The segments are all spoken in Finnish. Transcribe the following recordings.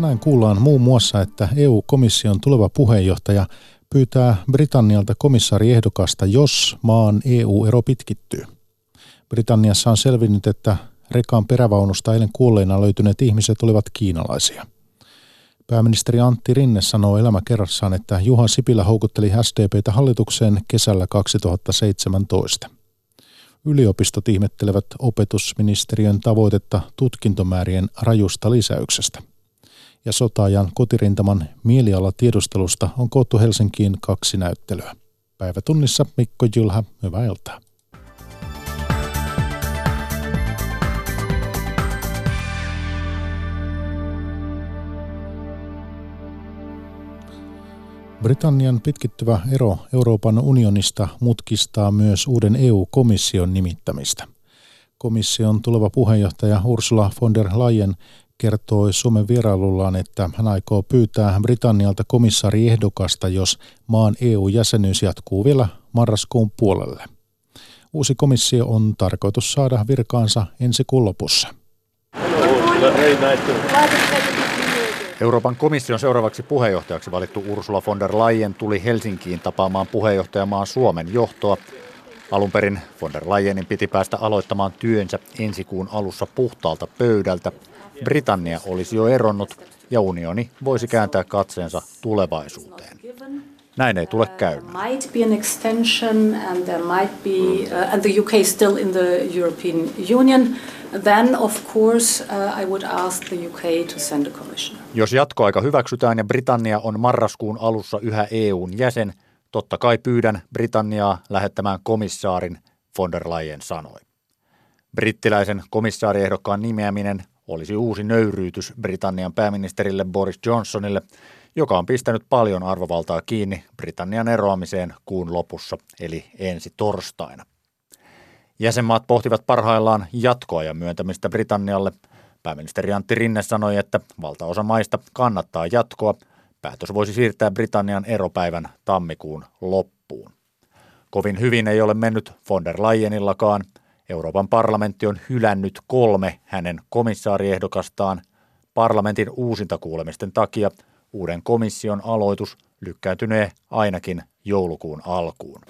Tänään kuullaan muun muassa, että EU-komission tuleva puheenjohtaja pyytää Britannialta komissaariehdokasta, jos maan EU-ero pitkittyy. Britanniassa on selvinnyt, että rekaan perävaunusta eilen kuolleina löytyneet ihmiset olivat kiinalaisia. Pääministeri Antti Rinne sanoo elämäkerrassaan, että Juha Sipilä houkutteli SDPtä hallitukseen kesällä 2017. Yliopistot ihmettelevät opetusministeriön tavoitetta tutkintomäärien rajusta lisäyksestä ja sotaajan kotirintaman mielialatiedustelusta on koottu Helsinkiin kaksi näyttelyä. Päivätunnissa Mikko Jylhä, hyvää iltaa. Britannian pitkittyvä ero Euroopan unionista mutkistaa myös uuden EU-komission nimittämistä. Komission tuleva puheenjohtaja Ursula von der Leyen kertoi Suomen vierailullaan, että hän aikoo pyytää Britannialta komissaariehdokasta, jos maan EU-jäsenyys jatkuu vielä marraskuun puolelle. Uusi komissio on tarkoitus saada virkaansa ensi kuun lopussa. Euroopan komission seuraavaksi puheenjohtajaksi valittu Ursula von der Leyen tuli Helsinkiin tapaamaan puheenjohtajamaan Suomen johtoa. Alun perin von der Leyenin piti päästä aloittamaan työnsä ensi kuun alussa puhtaalta pöydältä. Britannia olisi jo eronnut ja unioni voisi kääntää katseensa tulevaisuuteen. Näin ei tule käymään. Uh, uh. Jos jatkoaika hyväksytään ja Britannia on marraskuun alussa yhä EUn jäsen, totta kai pyydän Britanniaa lähettämään komissaarin, von der Leyen sanoi. Brittiläisen komissaariehdokkaan nimeäminen olisi uusi nöyryytys Britannian pääministerille Boris Johnsonille, joka on pistänyt paljon arvovaltaa kiinni Britannian eroamiseen kuun lopussa, eli ensi torstaina. Jäsenmaat pohtivat parhaillaan jatkoajan myöntämistä Britannialle. Pääministeri Antti Rinne sanoi, että valtaosa maista kannattaa jatkoa. Päätös voisi siirtää Britannian eropäivän tammikuun loppuun. Kovin hyvin ei ole mennyt von der Leyenillakaan – Euroopan parlamentti on hylännyt kolme hänen komissaariehdokastaan. Parlamentin uusintakuulemisten takia uuden komission aloitus lykkääntynee ainakin joulukuun alkuun.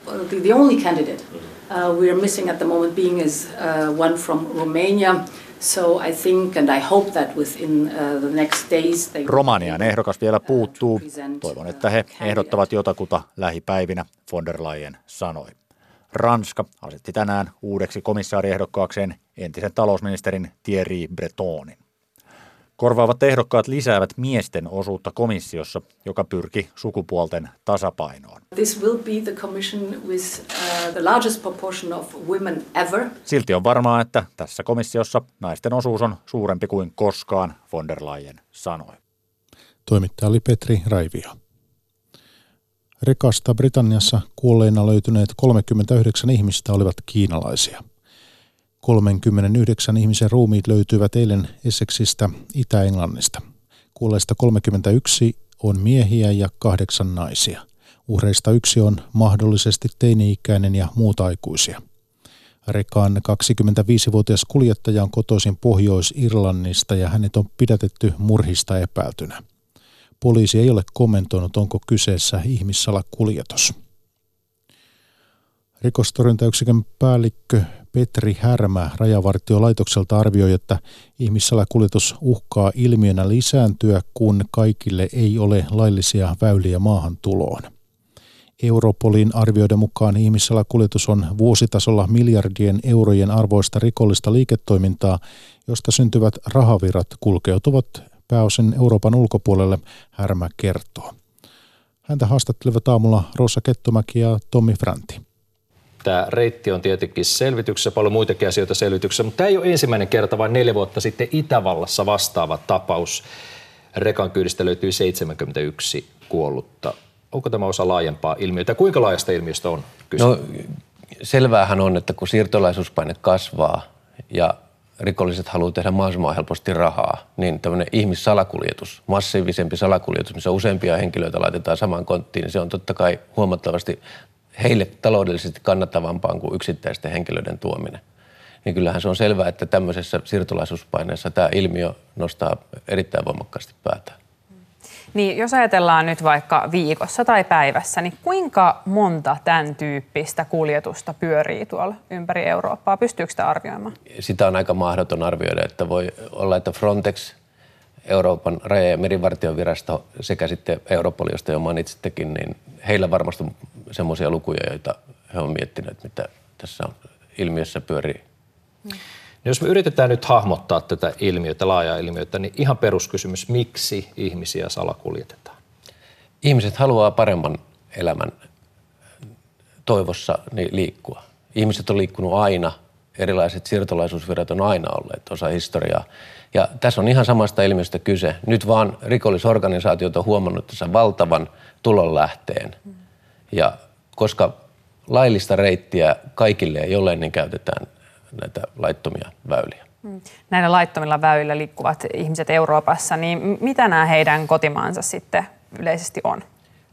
The only candidate uh, we are missing at the moment being is uh, one from Romania. So I think and I hope that within uh, the next days they Romanian ehdokas vielä puuttuu. Toivon, että he ehdottavat jotakuta lähipäivinä, von der Leyen sanoi. Ranska asetti tänään uudeksi komissaariehdokkaakseen entisen talousministerin Thierry Bretonin. Korvaavat ehdokkaat lisäävät miesten osuutta komissiossa, joka pyrki sukupuolten tasapainoon. This will be the commission with uh, the largest proportion of women ever. Silti on varmaa, että tässä komissiossa naisten osuus on suurempi kuin koskaan, von der Leyen sanoi. Toimittaja oli Petri Raivio. Rekasta Britanniassa kuolleina löytyneet 39 ihmistä olivat kiinalaisia. 39 ihmisen ruumiit löytyivät eilen Essexistä Itä-Englannista. Kuolleista 31 on miehiä ja kahdeksan naisia. Uhreista yksi on mahdollisesti teini-ikäinen ja muut aikuisia. Rekan 25-vuotias kuljettaja on kotoisin Pohjois-Irlannista ja hänet on pidätetty murhista epäiltynä. Poliisi ei ole kommentoinut, onko kyseessä ihmissalakuljetus. Rikostorjuntayksikön päällikkö Petri Härmä rajavartiolaitokselta arvioi, että ihmissalakuljetus uhkaa ilmiönä lisääntyä, kun kaikille ei ole laillisia väyliä maahan tuloon. Europolin arvioiden mukaan ihmissalakuljetus on vuositasolla miljardien eurojen arvoista rikollista liiketoimintaa, josta syntyvät rahavirrat kulkeutuvat pääosin Euroopan ulkopuolelle, Härmä kertoo. Häntä haastattelevat aamulla Rosa Kettomäki ja Tommi Franti. Tämä reitti on tietenkin selvityksessä, paljon muitakin asioita selvityksessä, mutta tämä ei ole ensimmäinen kerta, vaan neljä vuotta sitten Itävallassa vastaava tapaus. Rekan kyydistä löytyi 71 kuollutta. Onko tämä osa laajempaa ilmiötä? Kuinka laajasta ilmiöstä on kyse? No, selväähän on, että kun siirtolaisuuspaine kasvaa ja rikolliset haluaa tehdä mahdollisimman helposti rahaa, niin tämmöinen ihmissalakuljetus, massiivisempi salakuljetus, missä useampia henkilöitä laitetaan samaan konttiin, niin se on totta kai huomattavasti heille taloudellisesti kannattavampaa kuin yksittäisten henkilöiden tuominen. niin kyllähän se on selvää, että tämmöisessä siirtolaisuuspaineessa tämä ilmiö nostaa erittäin voimakkaasti päätään. Niin, jos ajatellaan nyt vaikka viikossa tai päivässä, niin kuinka monta tämän tyyppistä kuljetusta pyörii tuolla ympäri Eurooppaa? Pystyykö sitä arvioimaan? Sitä on aika mahdoton arvioida, että voi olla, että Frontex, Euroopan raja- ja merivartiovirasto sekä sitten Europol, josta jo mainitsittekin, niin heillä varmasti on semmoisia lukuja, joita he ovat miettineet, mitä tässä ilmiössä pyörii. Hmm. Jos me yritetään nyt hahmottaa tätä ilmiötä, laajaa ilmiötä, niin ihan peruskysymys, miksi ihmisiä salakuljetetaan? Ihmiset haluaa paremman elämän toivossa liikkua. Ihmiset on liikkunut aina, erilaiset siirtolaisuusvirrat on aina olleet osa historiaa. Ja tässä on ihan samasta ilmiöstä kyse. Nyt vaan rikollisorganisaatiot on huomannut tässä valtavan tulonlähteen. Ja koska laillista reittiä kaikille ei ole, niin käytetään näitä laittomia väyliä. Mm. Näillä laittomilla väylillä liikkuvat ihmiset Euroopassa, niin mitä nämä heidän kotimaansa sitten yleisesti on?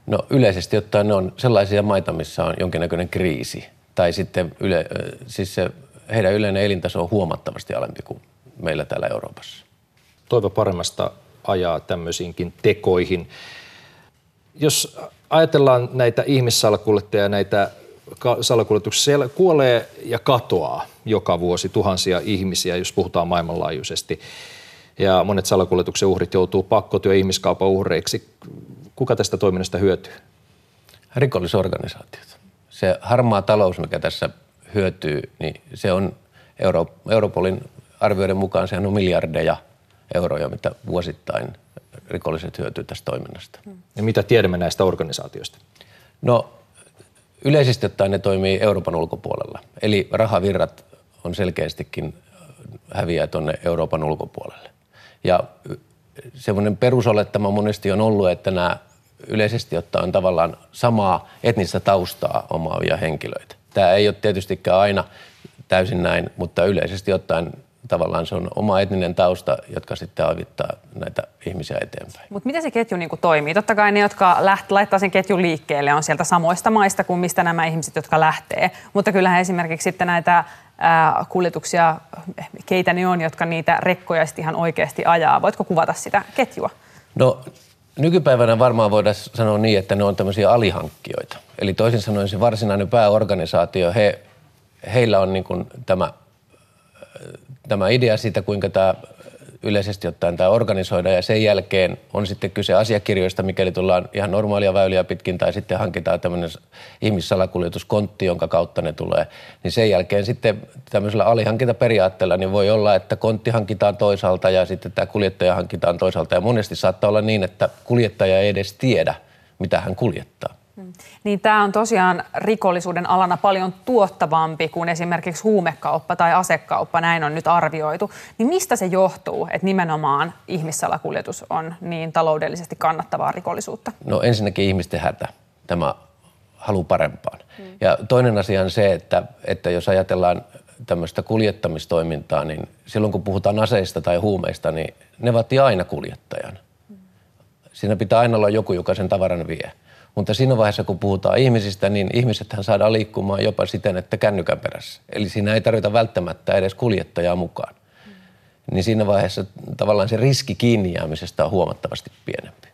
No yleisesti ottaen ne on sellaisia maita, missä on jonkinnäköinen kriisi. Tai sitten yle, siis se, heidän yleinen elintaso on huomattavasti alempi kuin meillä täällä Euroopassa. Toivo paremmasta ajaa tämmöisiinkin tekoihin. Jos ajatellaan näitä ihmissalakuljettajia, näitä salakuljetuksessa. Siellä kuolee ja katoaa joka vuosi tuhansia ihmisiä, jos puhutaan maailmanlaajuisesti. Ja monet salakuljetuksen uhrit joutuu pakkotyö ihmiskaupan uhreiksi. Kuka tästä toiminnasta hyötyy? Rikollisorganisaatiot. Se harmaa talous, mikä tässä hyötyy, niin se on Euro, Europolin arvioiden mukaan sehän on miljardeja euroja, mitä vuosittain rikolliset hyötyy tästä toiminnasta. Ja mitä tiedämme näistä organisaatioista? No Yleisesti ottaen ne toimii Euroopan ulkopuolella. Eli rahavirrat on selkeästikin häviää tuonne Euroopan ulkopuolelle. Ja semmoinen perusolettama monesti on ollut, että nämä yleisesti ottaen tavallaan samaa etnistä taustaa omaavia henkilöitä. Tämä ei ole tietystikään aina täysin näin, mutta yleisesti ottaen tavallaan se on oma etninen tausta, jotka sitten avittaa näitä ihmisiä eteenpäin. Mutta miten se ketju niin kuin toimii? Totta kai ne, jotka läht, laittaa sen ketjun liikkeelle, on sieltä samoista maista kuin mistä nämä ihmiset, jotka lähtee. Mutta kyllähän esimerkiksi sitten näitä ää, kuljetuksia, keitä ne on, jotka niitä rekkoja sitten ihan oikeasti ajaa. Voitko kuvata sitä ketjua? No nykypäivänä varmaan voidaan sanoa niin, että ne on tämmöisiä alihankkijoita. Eli toisin sanoen se varsinainen pääorganisaatio, he, heillä on niin kuin tämä tämä idea siitä, kuinka tämä yleisesti ottaen tämä organisoida ja sen jälkeen on sitten kyse asiakirjoista, mikäli tullaan ihan normaalia väyliä pitkin tai sitten hankitaan tämmöinen ihmissalakuljetuskontti, jonka kautta ne tulee, niin sen jälkeen sitten tämmöisellä alihankintaperiaatteella niin voi olla, että kontti hankitaan toisaalta ja sitten tämä kuljettaja hankitaan toisaalta ja monesti saattaa olla niin, että kuljettaja ei edes tiedä, mitä hän kuljettaa. Mm. Niin tämä on tosiaan rikollisuuden alana paljon tuottavampi kuin esimerkiksi huumekauppa tai asekauppa, näin on nyt arvioitu. Niin mistä se johtuu, että nimenomaan ihmissalakuljetus on niin taloudellisesti kannattavaa rikollisuutta? No ensinnäkin ihmisten hätä, tämä halu parempaan. Hmm. Ja toinen asia on se, että, että jos ajatellaan tämmöistä kuljettamistoimintaa, niin silloin kun puhutaan aseista tai huumeista, niin ne vaatii aina kuljettajan. Hmm. Siinä pitää aina olla joku, joka sen tavaran vie. Mutta siinä vaiheessa, kun puhutaan ihmisistä, niin ihmisethän saadaan liikkumaan jopa siten, että kännykän perässä. Eli siinä ei tarvita välttämättä edes kuljettajaa mukaan. Mm. Niin siinä vaiheessa tavallaan se riski kiinni jäämisestä on huomattavasti pienempi.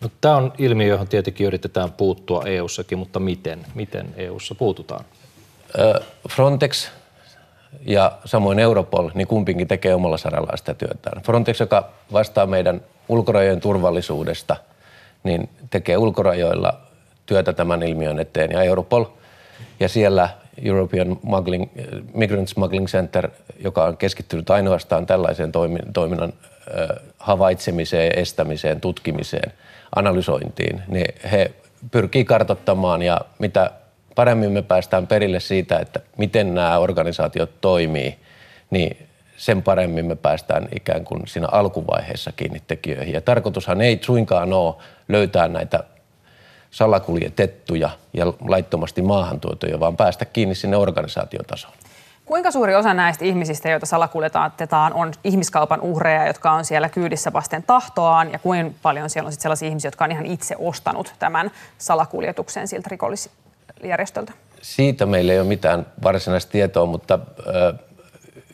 No, tämä on ilmiö, johon tietenkin yritetään puuttua EU-sakin, mutta miten, miten EU-ssa puututaan? Frontex ja samoin Europol, niin kumpikin tekee omalla sarallaan sitä työtään. Frontex, joka vastaa meidän ulkorajojen turvallisuudesta – niin tekee ulkorajoilla työtä tämän ilmiön eteen. Ja Europol ja siellä European Smuggling, Migrant Smuggling Center, joka on keskittynyt ainoastaan tällaiseen toiminnan havaitsemiseen, estämiseen, tutkimiseen, analysointiin, niin he pyrkii kartottamaan ja mitä paremmin me päästään perille siitä, että miten nämä organisaatiot toimii, niin sen paremmin me päästään ikään kuin siinä alkuvaiheessa kiinni tekijöihin. Ja tarkoitushan ei suinkaan ole löytää näitä salakuljetettuja ja laittomasti maahantuotuja, vaan päästä kiinni sinne organisaatiotasoon. Kuinka suuri osa näistä ihmisistä, joita salakuljetetaan, on ihmiskaupan uhreja, jotka on siellä kyydissä vasten tahtoaan, ja kuinka paljon siellä on sellaisia ihmisiä, jotka on ihan itse ostanut tämän salakuljetuksen siltä rikollisjärjestöltä? Siitä meillä ei ole mitään varsinaista tietoa, mutta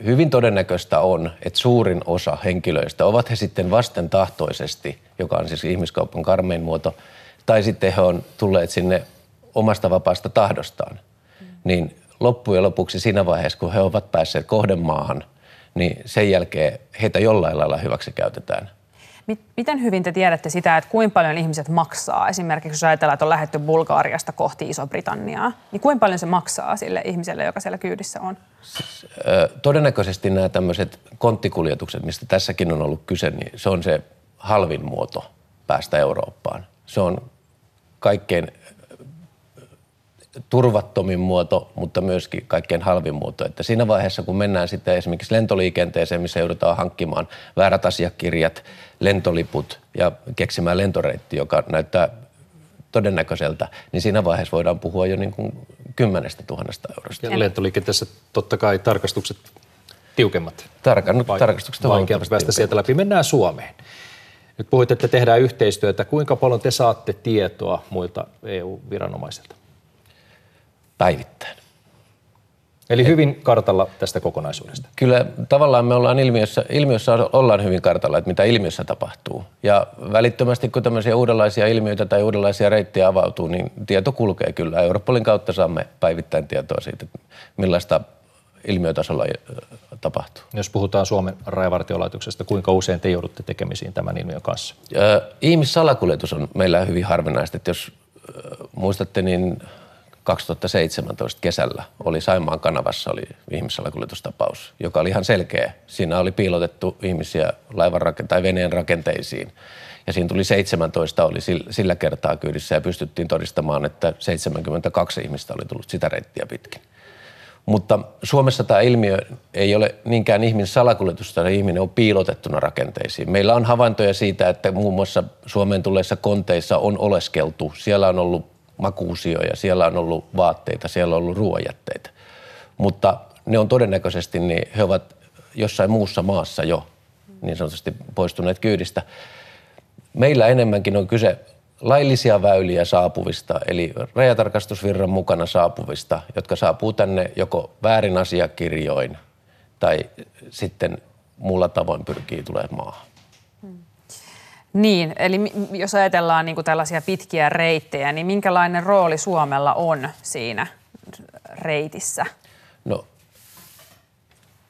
hyvin todennäköistä on, että suurin osa henkilöistä, ovat he sitten vastentahtoisesti, joka on siis ihmiskaupan karmein muoto, tai sitten he on tulleet sinne omasta vapaasta tahdostaan, niin loppujen lopuksi siinä vaiheessa, kun he ovat päässeet kohdemaahan, niin sen jälkeen heitä jollain lailla hyväksi käytetään. Miten hyvin te tiedätte sitä, että kuinka paljon ihmiset maksaa? Esimerkiksi jos ajatellaan, että on lähetty Bulgaariasta kohti Iso-Britanniaa, niin kuinka paljon se maksaa sille ihmiselle, joka siellä kyydissä on? Siis, todennäköisesti nämä tämmöiset konttikuljetukset, mistä tässäkin on ollut kyse, niin se on se halvin muoto päästä Eurooppaan. Se on kaikkein turvattomin muoto, mutta myöskin kaikkein halvin muoto. Että siinä vaiheessa, kun mennään sitten esimerkiksi lentoliikenteeseen, missä joudutaan hankkimaan väärät asiakirjat, lentoliput ja keksimään lentoreitti, joka näyttää todennäköiseltä, niin siinä vaiheessa voidaan puhua jo niin kuin kymmenestä tuhannesta eurosta. Ja lentoliikenteessä totta kai tarkastukset tiukemmat. Tarka, no, tarkastukset on vaikeampi päästä sieltä läpi. Mennään Suomeen. Nyt puhuitte, että tehdään yhteistyötä. Kuinka paljon te saatte tietoa muilta EU-viranomaisilta? Päivittäin. Eli hyvin kartalla tästä kokonaisuudesta. Kyllä tavallaan me ollaan ilmiössä, ilmiössä ollaan hyvin kartalla, että mitä ilmiössä tapahtuu. Ja välittömästi kun tämmöisiä uudenlaisia ilmiöitä tai uudenlaisia reittejä avautuu, niin tieto kulkee kyllä. Europolin kautta saamme päivittäin tietoa siitä, millaista ilmiötasolla tapahtuu. Jos puhutaan Suomen rajavartiolaitoksesta, kuinka usein te joudutte tekemisiin tämän ilmiön kanssa? Ihmissalakuljetus on meillä hyvin harvinaista. Että jos muistatte, niin 2017 kesällä oli Saimaan kanavassa oli ihmissalakuljetustapaus, joka oli ihan selkeä. Siinä oli piilotettu ihmisiä laivan tai veneen rakenteisiin. Ja siinä tuli 17, oli sillä kertaa kyydissä ja pystyttiin todistamaan, että 72 ihmistä oli tullut sitä reittiä pitkin. Mutta Suomessa tämä ilmiö ei ole niinkään ihminen salakuljetusta, ihminen on piilotettuna rakenteisiin. Meillä on havaintoja siitä, että muun muassa Suomeen tulleissa konteissa on oleskeltu. Siellä on ollut makuusioja, siellä on ollut vaatteita, siellä on ollut ruoajätteitä. Mutta ne on todennäköisesti, niin he ovat jossain muussa maassa jo niin sanotusti poistuneet kyydistä. Meillä enemmänkin on kyse laillisia väyliä saapuvista, eli rajatarkastusvirran mukana saapuvista, jotka saapuu tänne joko väärin asiakirjoin tai sitten muulla tavoin pyrkii tulemaan maahan. Niin, eli jos ajatellaan niin tällaisia pitkiä reittejä, niin minkälainen rooli Suomella on siinä reitissä? No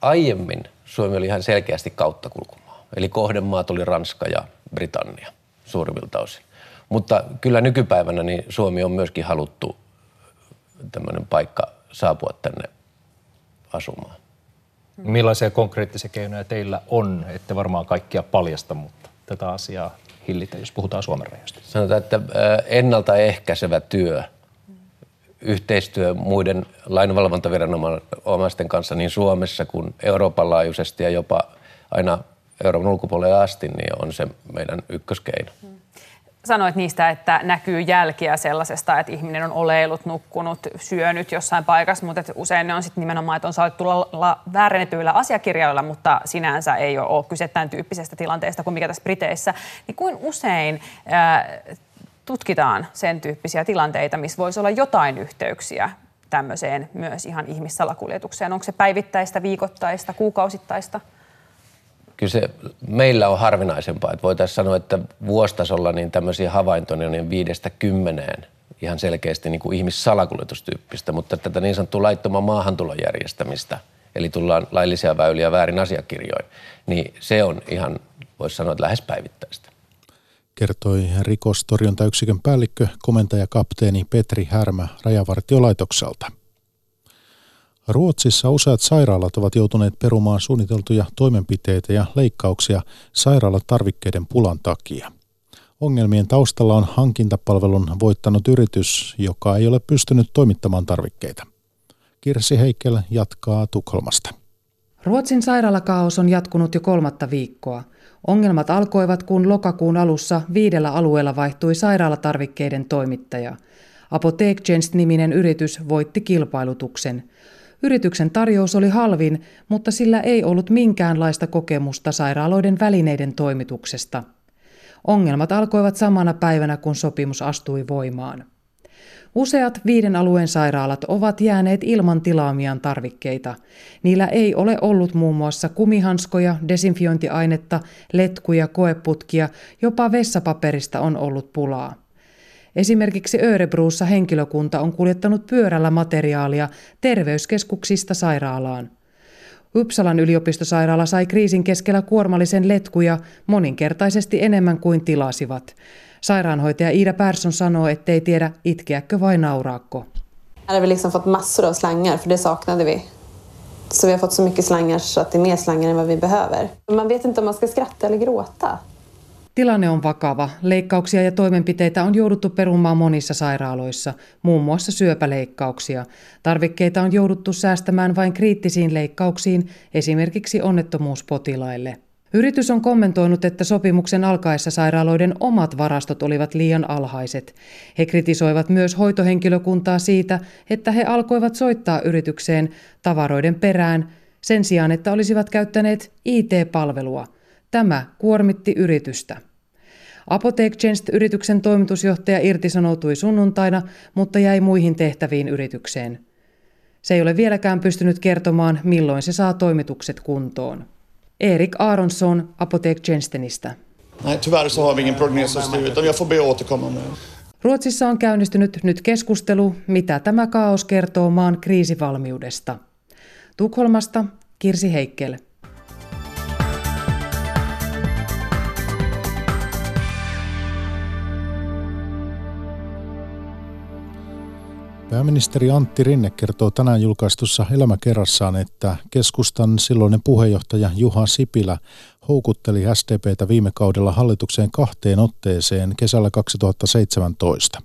aiemmin Suomi oli ihan selkeästi kauttakulkumaa. Eli kohdemaat oli Ranska ja Britannia suurimmilta osin. Mutta kyllä nykypäivänä niin Suomi on myöskin haluttu tämmöinen paikka saapua tänne asumaan. Millaisia konkreettisia keinoja teillä on? Ette varmaan kaikkia paljasta, mutta tätä asiaa hillitä, jos puhutaan Suomen rajoista? Sanotaan, että ennaltaehkäisevä työ, yhteistyö muiden lainvalvontaviranomaisten kanssa niin Suomessa kuin Euroopan laajuisesti ja jopa aina Euroopan ulkopuolelle asti, niin on se meidän ykköskeino. Hmm sanoit niistä, että näkyy jälkiä sellaisesta, että ihminen on oleilut, nukkunut, syönyt jossain paikassa, mutta usein ne on sitten nimenomaan, että on saatu tulla väärennetyillä asiakirjoilla, mutta sinänsä ei ole kyse tämän tyyppisestä tilanteesta kuin mikä tässä Briteissä. Niin kuin usein ää, tutkitaan sen tyyppisiä tilanteita, missä voisi olla jotain yhteyksiä tämmöiseen myös ihan ihmissalakuljetukseen? Onko se päivittäistä, viikoittaista, kuukausittaista? Kyllä se meillä on harvinaisempaa. Että voitaisiin sanoa, että vuostasolla niin tämmöisiä havaintoja niin viidestä kymmeneen ihan selkeästi niin kuin ihmissalakuljetustyyppistä, mutta tätä niin sanottua laittoman maahantulon järjestämistä, eli tullaan laillisia väyliä väärin asiakirjoin, niin se on ihan, voisi sanoa, että lähes päivittäistä. Kertoi rikostorjuntayksikön päällikkö, komentaja kapteeni Petri Härmä Rajavartiolaitokselta. Ruotsissa useat sairaalat ovat joutuneet perumaan suunniteltuja toimenpiteitä ja leikkauksia sairaalatarvikkeiden pulan takia. Ongelmien taustalla on hankintapalvelun voittanut yritys, joka ei ole pystynyt toimittamaan tarvikkeita. Kirsi Heikel jatkaa Tukholmasta. Ruotsin sairaalakaos on jatkunut jo kolmatta viikkoa. Ongelmat alkoivat, kun lokakuun alussa viidellä alueella vaihtui sairaalatarvikkeiden toimittaja. Apotekjens-niminen yritys voitti kilpailutuksen – Yrityksen tarjous oli halvin, mutta sillä ei ollut minkäänlaista kokemusta sairaaloiden välineiden toimituksesta. Ongelmat alkoivat samana päivänä, kun sopimus astui voimaan. Useat viiden alueen sairaalat ovat jääneet ilman tilaamiaan tarvikkeita. Niillä ei ole ollut muun muassa kumihanskoja, desinfiointiainetta, letkuja, koeputkia, jopa vessapaperista on ollut pulaa. Esimerkiksi Örebruussa henkilökunta on kuljettanut pyörällä materiaalia terveyskeskuksista sairaalaan. Uppsalan yliopistosairaala sai kriisin keskellä kuormallisen letkuja moninkertaisesti enemmän kuin tilasivat. Sairaanhoitaja Ida Persson sanoo, ettei tiedä itkeäkö vai nauraakko. Här har vi liksom fått massor av slangar, för det saknade vi. Så vi har fått så mycket slangar så att det är mer slangar än vad vi behöver. Man vet inte om man ska skratta eller gråta. Tilanne on vakava. Leikkauksia ja toimenpiteitä on jouduttu perumaan monissa sairaaloissa, muun muassa syöpäleikkauksia. Tarvikkeita on jouduttu säästämään vain kriittisiin leikkauksiin, esimerkiksi onnettomuuspotilaille. Yritys on kommentoinut, että sopimuksen alkaessa sairaaloiden omat varastot olivat liian alhaiset. He kritisoivat myös hoitohenkilökuntaa siitä, että he alkoivat soittaa yritykseen tavaroiden perään sen sijaan, että olisivat käyttäneet IT-palvelua. Tämä kuormitti yritystä. Apotek yrityksen toimitusjohtaja irtisanoutui sunnuntaina, mutta jäi muihin tehtäviin yritykseen. Se ei ole vieläkään pystynyt kertomaan, milloin se saa toimitukset kuntoon. Erik Aronsson Apotek Tjänstenistä. Nej, tyvärr så har vi ingen prognos just nu, utan jag får be återkomma med. Ruotsissa on käynnistynyt nyt keskustelu, mitä tämä kaos kertoo maan kriisivalmiudesta. Tukholmasta Kirsi Heikkel. Pääministeri Antti Rinne kertoo tänään julkaistussa elämäkerrassaan, että keskustan silloinen puheenjohtaja Juha Sipilä houkutteli SDPtä viime kaudella hallitukseen kahteen otteeseen kesällä 2017.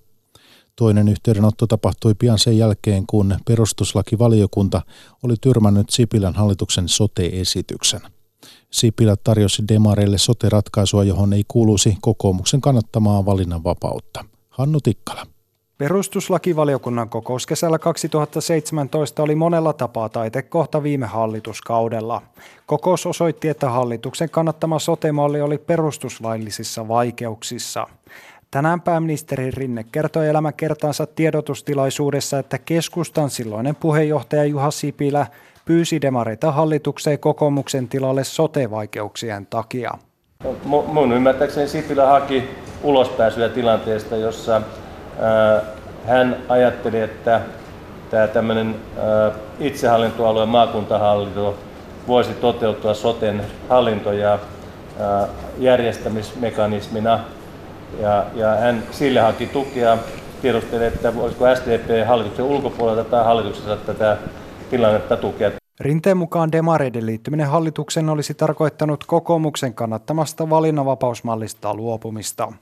Toinen yhteydenotto tapahtui pian sen jälkeen, kun perustuslakivaliokunta oli tyrmännyt Sipilän hallituksen sote-esityksen. Sipilä tarjosi demareille sote-ratkaisua, johon ei kuuluisi kokoomuksen kannattamaa valinnanvapautta. Hannu Tikkala. Perustuslakivaliokunnan kokous kesällä 2017 oli monella tapaa taitekohta viime hallituskaudella. Kokous osoitti, että hallituksen kannattama sotemalli oli perustuslaillisissa vaikeuksissa. Tänään pääministeri Rinne kertoi elämäkertaansa tiedotustilaisuudessa, että keskustan silloinen puheenjohtaja Juha Sipilä pyysi demareita hallitukseen kokoomuksen tilalle sote-vaikeuksien takia. Mun ymmärtääkseni Sipilä haki ulospääsyä tilanteesta, jossa hän ajatteli, että tämä tämmöinen itsehallintoalueen maakuntahallinto voisi toteutua soten hallinto- ja järjestämismekanismina. Ja, ja hän sille haki tukea, tiedusteli, että voisiko SDP hallituksen ulkopuolelta tai hallituksessa tätä tilannetta tukea. Rinteen mukaan demareiden liittyminen hallituksen olisi tarkoittanut kokoomuksen kannattamasta valinnanvapausmallista luopumista.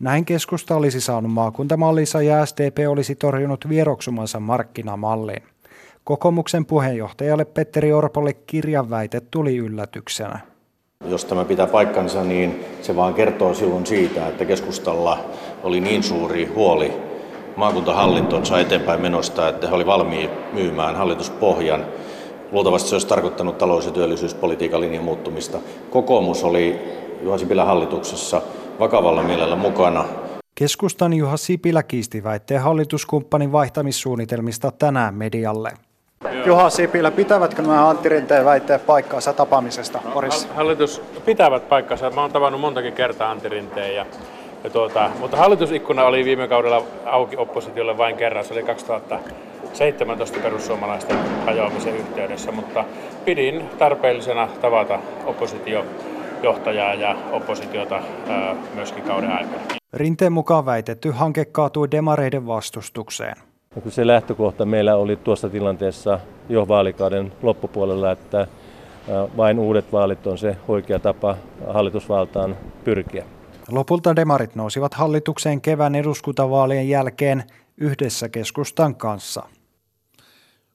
Näin keskusta olisi saanut maakuntamallinsa ja SDP olisi torjunut vieroksumansa markkinamallin. Kokoomuksen puheenjohtajalle Petteri Orpolle kirjan väite tuli yllätyksenä. Jos tämä pitää paikkansa, niin se vaan kertoo silloin siitä, että keskustalla oli niin suuri huoli maakuntahallintonsa eteenpäin menosta, että he oli valmiit myymään hallituspohjan. Luultavasti se olisi tarkoittanut talous- ja työllisyyspolitiikan linjan muuttumista. Kokoomus oli Juha Sipilän hallituksessa vakavalla mielellä mukana. Keskustan Juha Sipilä kiisti väitteen hallituskumppanin vaihtamissuunnitelmista tänään medialle. Juha Sipilä, pitävätkö nämä Antti Rinteen väitteet paikkaansa tapaamisesta Porissa? Hallitus pitävät paikkansa. Mä oon tavannut montakin kertaa Antti Rinteen. Ja, ja tuota, mutta hallitusikkuna oli viime kaudella auki oppositiolle vain kerran. Se oli 2017 perussuomalaisten hajoamisen yhteydessä, mutta pidin tarpeellisena tavata oppositio johtajaa ja oppositiota myöskin kauden aikana. Rinteen mukaan väitetty hanke kaatui demareiden vastustukseen. Ja se lähtökohta meillä oli tuossa tilanteessa jo vaalikauden loppupuolella, että vain uudet vaalit on se oikea tapa hallitusvaltaan pyrkiä. Lopulta demarit nousivat hallitukseen kevään eduskuntavaalien jälkeen yhdessä keskustan kanssa.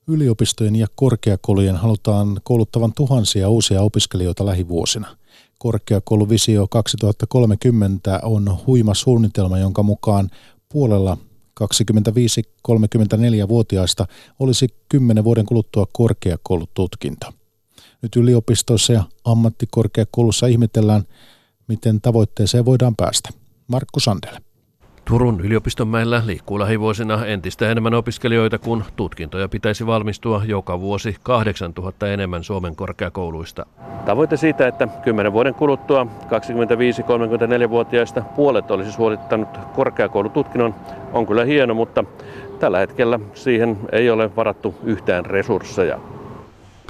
Yliopistojen ja korkeakoulujen halutaan kouluttavan tuhansia uusia opiskelijoita lähivuosina – Korkeakouluvisio 2030 on huima suunnitelma, jonka mukaan puolella 25-34-vuotiaista olisi 10 vuoden kuluttua korkeakoulututkinto. Nyt yliopistoissa ja ammattikorkeakoulussa ihmetellään, miten tavoitteeseen voidaan päästä. Markku Sandel. Turun yliopistonmäellä liikkuu lähivuosina entistä enemmän opiskelijoita, kun tutkintoja pitäisi valmistua joka vuosi 8000 enemmän Suomen korkeakouluista. Tavoite siitä, että 10 vuoden kuluttua 25-34-vuotiaista puolet olisi suorittanut korkeakoulututkinnon, on kyllä hieno, mutta tällä hetkellä siihen ei ole varattu yhtään resursseja.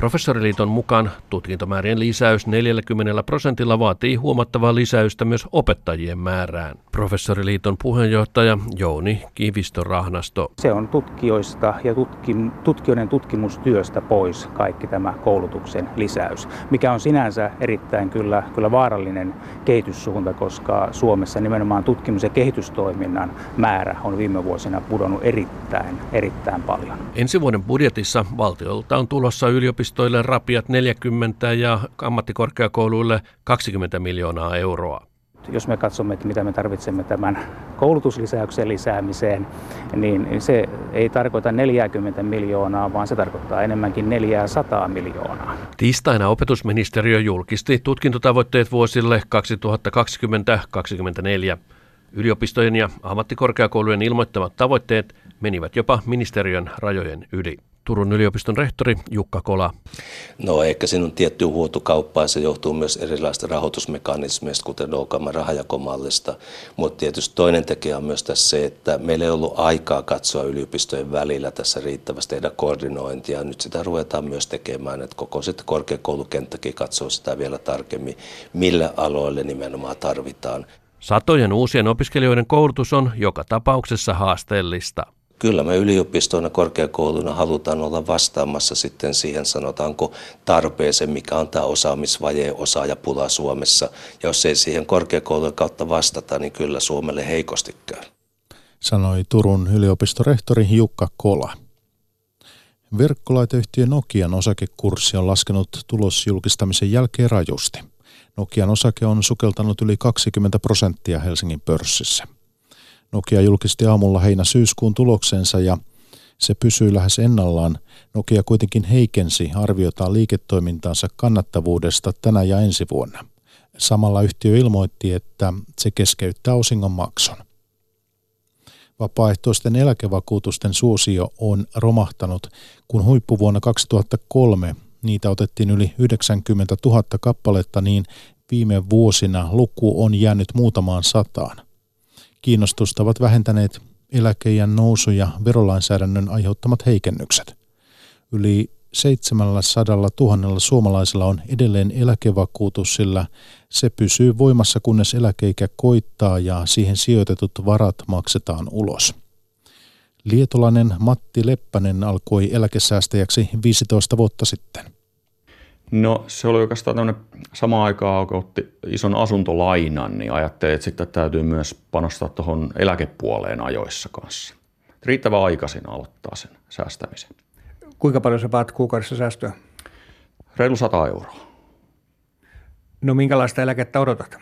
Professoriliiton mukaan tutkintomäärien lisäys 40 prosentilla vaatii huomattavaa lisäystä myös opettajien määrään. Professoriliiton puheenjohtaja Jouni Kivisto-Rahnasto. Se on tutkijoista ja tutkim, tutkijoiden tutkimustyöstä pois kaikki tämä koulutuksen lisäys, mikä on sinänsä erittäin kyllä, kyllä vaarallinen kehityssuunta, koska Suomessa nimenomaan tutkimus- ja kehitystoiminnan määrä on viime vuosina pudonnut erittäin, erittäin paljon. Ensi vuoden budjetissa valtiolta on tulossa yliopisto yliopistoille rapiat 40 ja ammattikorkeakouluille 20 miljoonaa euroa. Jos me katsomme, että mitä me tarvitsemme tämän koulutuslisäyksen lisäämiseen, niin se ei tarkoita 40 miljoonaa, vaan se tarkoittaa enemmänkin 400 miljoonaa. Tiistaina opetusministeriö julkisti tutkintotavoitteet vuosille 2020-2024. Yliopistojen ja ammattikorkeakoulujen ilmoittamat tavoitteet menivät jopa ministeriön rajojen yli. Turun yliopiston rehtori Jukka Kola. No ehkä siinä on tietty huotokauppaa, se johtuu myös erilaisista rahoitusmekanismeista, kuten OKM rahajakomallista, mutta tietysti toinen tekijä on myös tässä se, että meillä ei ollut aikaa katsoa yliopistojen välillä tässä riittävästi tehdä koordinointia. Nyt sitä ruvetaan myös tekemään, että koko sitten korkeakoulukenttäkin katsoo sitä vielä tarkemmin, millä aloille nimenomaan tarvitaan. Satojen uusien opiskelijoiden koulutus on joka tapauksessa haasteellista kyllä me yliopistoina korkeakouluna halutaan olla vastaamassa sitten siihen sanotaanko tarpeeseen, mikä on tämä osaamisvaje, osaajapula Suomessa. Ja jos ei siihen korkeakoulujen kautta vastata, niin kyllä Suomelle heikosti käy. Sanoi Turun yliopistorehtori Jukka Kola. Verkkolaiteyhtiö Nokian osakekurssi on laskenut tulosjulkistamisen jälkeen rajusti. Nokian osake on sukeltanut yli 20 prosenttia Helsingin pörssissä. Nokia julkisti aamulla heinä-syyskuun tuloksensa ja se pysyy lähes ennallaan. Nokia kuitenkin heikensi arviotaan liiketoimintaansa kannattavuudesta tänä ja ensi vuonna. Samalla yhtiö ilmoitti, että se keskeyttää osingon makson. Vapaaehtoisten eläkevakuutusten suosio on romahtanut, kun huippuvuonna 2003 niitä otettiin yli 90 000 kappaletta, niin viime vuosina luku on jäänyt muutamaan sataan. Kiinnostusta ovat vähentäneet eläkeijän nousu ja verolainsäädännön aiheuttamat heikennykset. Yli 700 000 suomalaisella on edelleen eläkevakuutus, sillä se pysyy voimassa kunnes eläkeikä koittaa ja siihen sijoitetut varat maksetaan ulos. Lietolainen Matti Leppänen alkoi eläkesäästäjäksi 15 vuotta sitten. No se oli oikeastaan tämmöinen sama aikaa, kun otti ison asuntolainan, niin ajattelin, että sitten täytyy myös panostaa tuohon eläkepuoleen ajoissa kanssa. Riittävän aikaisin aloittaa sen säästämisen. Kuinka paljon sä vaat kuukaudessa säästöä? Reilu 100 euroa. No minkälaista eläkettä odotat?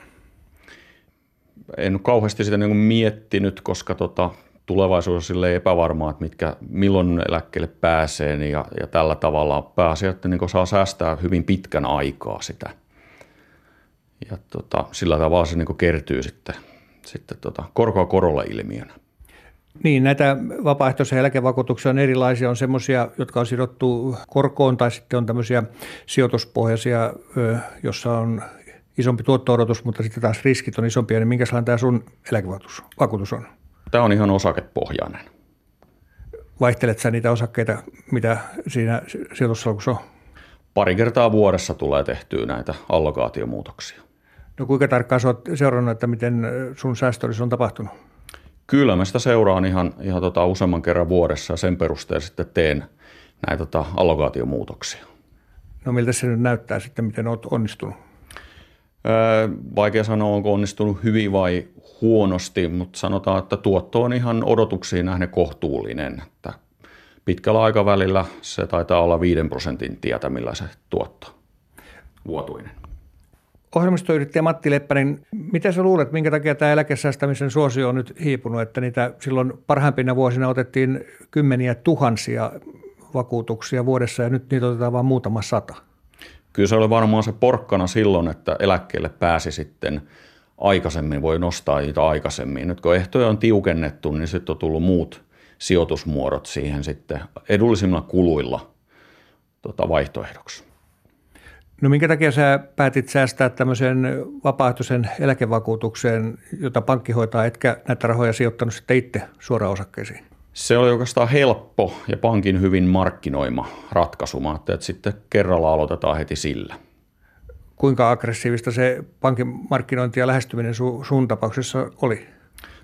En kauheasti sitä niin miettinyt, koska tota, tulevaisuus on epävarmaa, että mitkä, milloin eläkkeelle pääsee niin ja, ja tällä tavalla pääasia, että niin saa säästää hyvin pitkän aikaa sitä. Ja tota, sillä tavalla se niin kertyy sitten, sitten tota, korkoa korolla ilmiönä. Niin, näitä vapaaehtoisia eläkevakuutuksia on erilaisia. On semmoisia, jotka on sidottu korkoon tai sitten on tämmöisiä sijoituspohjaisia, jossa on isompi tuotto-odotus, mutta sitten taas riskit on isompia. Niin minkälainen tämä sun eläkevakuutus on? Tämä on ihan osakepohjainen. Vaihtelet sä niitä osakkeita, mitä siinä sijoitussalkussa on? Pari kertaa vuodessa tulee tehtyä näitä allokaatiomuutoksia. No kuinka tarkkaan olet seurannut, että miten sun säästöllisi on tapahtunut? Kyllä mä sitä seuraan ihan, ihan tota useamman kerran vuodessa ja sen perusteella sitten teen näitä tota allokaatiomuutoksia. No miltä se nyt näyttää sitten, miten olet onnistunut? Vaikea sanoa, onko onnistunut hyvin vai huonosti, mutta sanotaan, että tuotto on ihan odotuksiin nähden kohtuullinen. Että pitkällä aikavälillä se taitaa olla 5 prosentin tietä, millä se tuotto vuotuinen. Ohjelmistoyrittäjä Matti Leppänen, mitä sä luulet, minkä takia tämä eläkesäästämisen suosio on nyt hiipunut, että niitä silloin parhaimpina vuosina otettiin kymmeniä tuhansia vakuutuksia vuodessa ja nyt niitä otetaan vain muutama sata? Kyllä se oli varmaan se porkkana silloin, että eläkkeelle pääsi sitten aikaisemmin, voi nostaa niitä aikaisemmin. Nyt kun ehtoja on tiukennettu, niin sitten on tullut muut sijoitusmuodot siihen sitten edullisimmilla kuluilla tota, vaihtoehdoksi. No minkä takia sä päätit säästää tämmöisen vapaaehtoisen eläkevakuutukseen, jota pankki hoitaa, etkä näitä rahoja sijoittanut sitten itse suoraan osakkeisiin? Se oli oikeastaan helppo ja pankin hyvin markkinoima ratkaisu. Mä että sitten kerralla aloitetaan heti sillä. Kuinka aggressiivista se pankin markkinointi ja lähestyminen su- sun tapauksessa oli?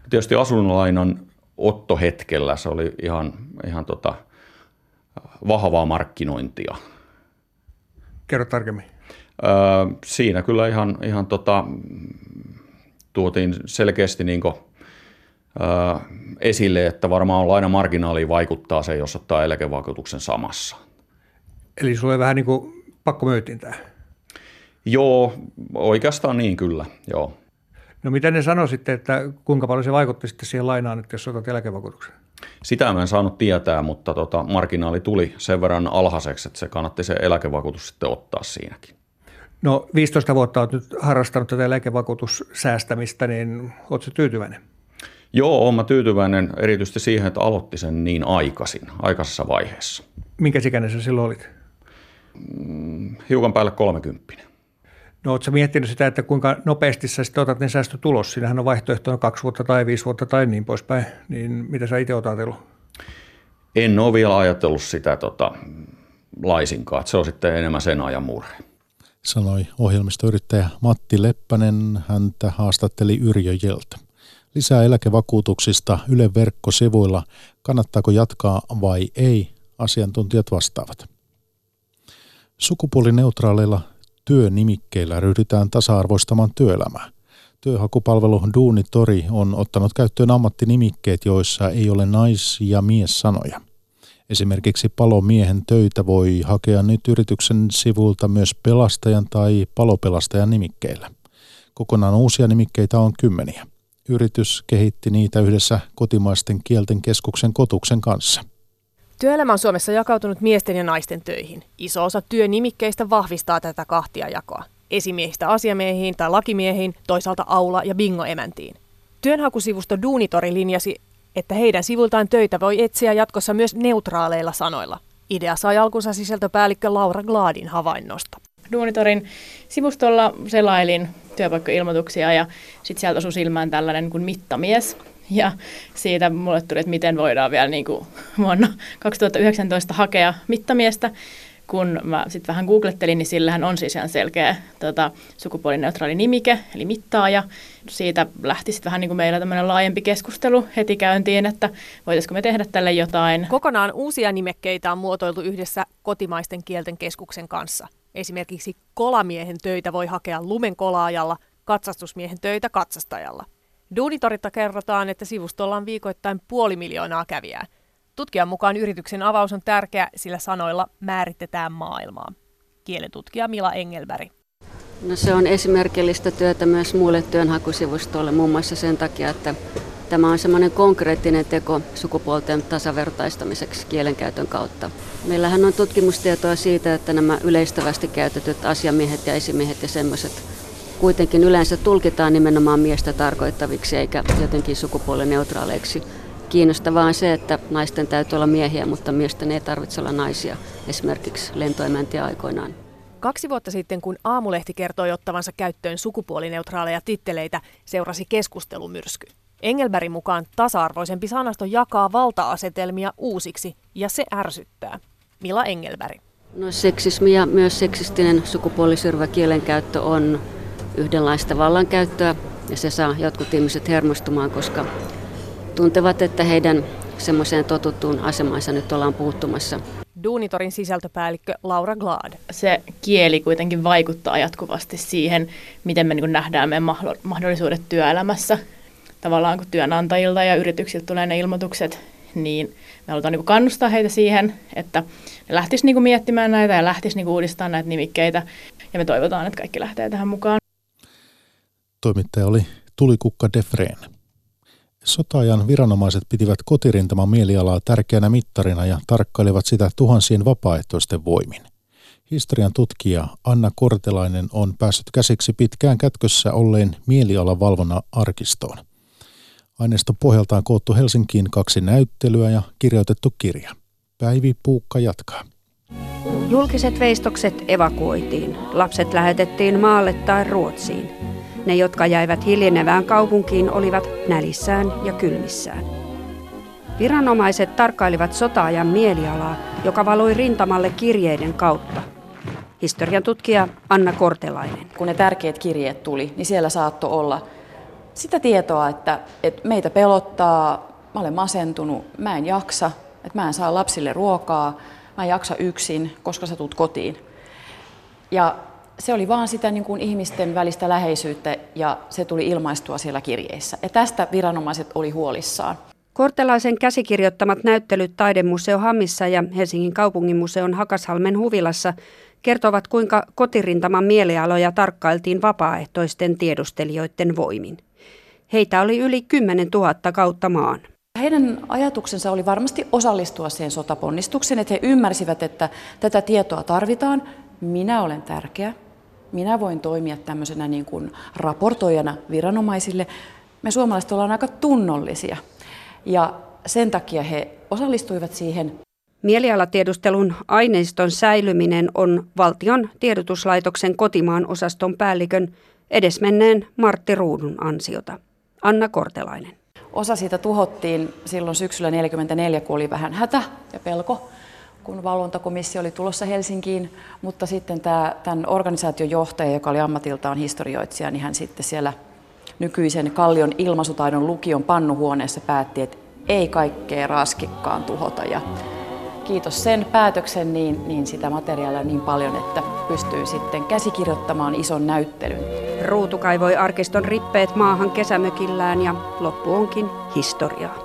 Tietysti asunnolainan ottohetkellä se oli ihan, ihan tota, vahvaa markkinointia. Kerro tarkemmin. Öö, siinä kyllä ihan, ihan tota, tuotiin selkeästi niin kuin, esille, että varmaan lainamarginaaliin vaikuttaa se, jos ottaa eläkevakuutuksen samassa. Eli sulle vähän niin kuin pakko myytiin tämä? Joo, oikeastaan niin kyllä, joo. No mitä ne sanoi sitten, että kuinka paljon se vaikutti sitten siihen lainaan, että jos otat eläkevakuutuksen? Sitä mä en saanut tietää, mutta tota, marginaali tuli sen verran alhaiseksi, että se kannatti se eläkevakuutus sitten ottaa siinäkin. No 15 vuotta olet nyt harrastanut tätä eläkevakuutussäästämistä, niin oletko tyytyväinen? Joo, olen mä tyytyväinen erityisesti siihen, että aloitti sen niin aikaisin, aikaisessa vaiheessa. Minkä ikäinen sä silloin olit? Mm, hiukan päälle 30. No oletko miettinyt sitä, että kuinka nopeasti sä sitten otat ne säästötulos? Siinähän on vaihtoehtona kaksi vuotta tai viisi vuotta tai niin poispäin. Niin mitä sä itse oot ajatellut? En ole vielä ajatellut sitä tota, laisinkaan. Se on sitten enemmän sen ajan murhe. Sanoi ohjelmistoyrittäjä Matti Leppänen. Häntä haastatteli Yrjö Jeltä. Lisää eläkevakuutuksista Yle verkkosivuilla. Kannattaako jatkaa vai ei? Asiantuntijat vastaavat. Sukupuolineutraaleilla työnimikkeillä ryhdytään tasa-arvoistamaan työelämää. Työhakupalvelu Duunitori on ottanut käyttöön ammattinimikkeet, joissa ei ole nais- ja mies-sanoja. Esimerkiksi palomiehen töitä voi hakea nyt yrityksen sivulta myös pelastajan tai palopelastajan nimikkeillä. Kokonaan uusia nimikkeitä on kymmeniä. Yritys kehitti niitä yhdessä kotimaisten kielten keskuksen kotuksen kanssa – Työelämä on Suomessa jakautunut miesten ja naisten töihin. Iso osa työnimikkeistä vahvistaa tätä kahtia jakoa. Esimiehistä asiamiehiin tai lakimiehiin, toisaalta aula- ja bingoemäntiin. Työnhakusivusto Duunitori linjasi, että heidän sivultaan töitä voi etsiä jatkossa myös neutraaleilla sanoilla. Idea sai alkunsa sisältöpäällikkö Laura Gladin havainnosta. Duunitorin sivustolla selailin työpaikkailmoituksia ja sitten sieltä osui silmään tällainen kuin mittamies, ja siitä mulle tuli, että miten voidaan vielä niin kuin vuonna 2019 hakea mittamiestä. Kun mä sitten vähän googlettelin, niin sillähän on siis ihan selkeä tota, sukupuolineutraali nimike, eli mittaaja. Siitä lähti sitten vähän niin kuin meillä tämmöinen laajempi keskustelu heti käyntiin, että voitaisiko me tehdä tälle jotain. Kokonaan uusia nimekkeitä on muotoiltu yhdessä kotimaisten kielten keskuksen kanssa. Esimerkiksi kolamiehen töitä voi hakea lumen kolaajalla, katsastusmiehen töitä katsastajalla. Duunitoritta kerrotaan, että sivustolla on viikoittain puoli miljoonaa kävijää. Tutkijan mukaan yrityksen avaus on tärkeä, sillä sanoilla määritetään maailmaa. Kielentutkija Mila Engelberg. No se on esimerkillistä työtä myös muille työnhakusivustoille, muun muassa sen takia, että tämä on semmoinen konkreettinen teko sukupuolten tasavertaistamiseksi kielenkäytön kautta. Meillähän on tutkimustietoa siitä, että nämä yleistävästi käytetyt asiamiehet ja esimiehet ja semmoiset kuitenkin yleensä tulkitaan nimenomaan miestä tarkoittaviksi eikä jotenkin sukupuolineutraaleiksi. Kiinnostavaa on se, että naisten täytyy olla miehiä, mutta miesten ei tarvitse olla naisia, esimerkiksi lentoemäntiä aikoinaan. Kaksi vuotta sitten, kun Aamulehti kertoi ottavansa käyttöön sukupuolineutraaleja titteleitä, seurasi keskustelumyrsky. Engelbergin mukaan tasa-arvoisempi sanasto jakaa valta-asetelmia uusiksi, ja se ärsyttää. Mila Engelberg. No seksismi ja myös seksistinen sukupuolisyrvä kielenkäyttö on yhdenlaista vallankäyttöä ja se saa jotkut ihmiset hermostumaan, koska tuntevat, että heidän semmoiseen totuttuun asemansa nyt ollaan puuttumassa. Duunitorin sisältöpäällikkö Laura Glad. Se kieli kuitenkin vaikuttaa jatkuvasti siihen, miten me niin nähdään meidän mahdollisuudet työelämässä. Tavallaan kun työnantajilta ja yrityksiltä tulee ne ilmoitukset, niin me halutaan niin kannustaa heitä siihen, että ne lähtisivät niin miettimään näitä ja lähtisivät niin uudistamaan näitä nimikkeitä. Ja me toivotaan, että kaikki lähtee tähän mukaan. Toimittaja oli Tulikukka Defreen. Sotaajan viranomaiset pitivät kotirintaman mielialaa tärkeänä mittarina ja tarkkailivat sitä tuhansien vapaaehtoisten voimin. Historian tutkija Anna Kortelainen on päässyt käsiksi pitkään kätkössä olleen mielialavalvonnan arkistoon. Aineiston pohjalta on koottu Helsinkiin kaksi näyttelyä ja kirjoitettu kirja. Päivi Puukka jatkaa. Julkiset veistokset evakuoitiin. Lapset lähetettiin maalle tai Ruotsiin. Ne, jotka jäivät hiljenevään kaupunkiin, olivat nälissään ja kylmissään. Viranomaiset tarkkailivat sotaajan mielialaa, joka valoi rintamalle kirjeiden kautta. Historian tutkija Anna Kortelainen. Kun ne tärkeät kirjeet tuli, niin siellä saattoi olla sitä tietoa, että, että meitä pelottaa, mä olen masentunut, mä en jaksa, että mä en saa lapsille ruokaa, mä en jaksa yksin, koska sä tulet kotiin. Ja se oli vaan sitä niin kuin ihmisten välistä läheisyyttä ja se tuli ilmaistua siellä kirjeissä. Ja tästä viranomaiset oli huolissaan. Kortelaisen käsikirjoittamat näyttelyt Taidemuseo Hammissa ja Helsingin kaupunginmuseon Hakashalmen huvilassa kertovat, kuinka kotirintaman mielialoja tarkkailtiin vapaaehtoisten tiedustelijoiden voimin. Heitä oli yli 10 000 kautta maan. Heidän ajatuksensa oli varmasti osallistua siihen sotaponnistukseen, että he ymmärsivät, että tätä tietoa tarvitaan. Minä olen tärkeä. Minä voin toimia tämmöisenä niin kuin raportoijana viranomaisille. Me suomalaiset ollaan aika tunnollisia. Ja sen takia he osallistuivat siihen. Mielialatiedustelun aineiston säilyminen on valtion tiedotuslaitoksen kotimaan osaston päällikön edesmenneen Martti Ruudun ansiota. Anna Kortelainen. Osa siitä tuhottiin silloin syksyllä 1944, kun oli vähän hätä ja pelko, kun valvontakomissio oli tulossa Helsinkiin, mutta sitten tämä, tämän organisaation johtaja, joka oli ammatiltaan historioitsija, niin hän sitten siellä nykyisen Kallion ilmaisutaidon lukion pannuhuoneessa päätti, että ei kaikkea raskikkaan tuhota. Ja kiitos sen päätöksen, niin, niin sitä materiaalia niin paljon, että pystyy sitten käsikirjoittamaan ison näyttelyn. Ruutu kaivoi arkiston rippeet maahan kesämökillään ja loppu onkin historiaa.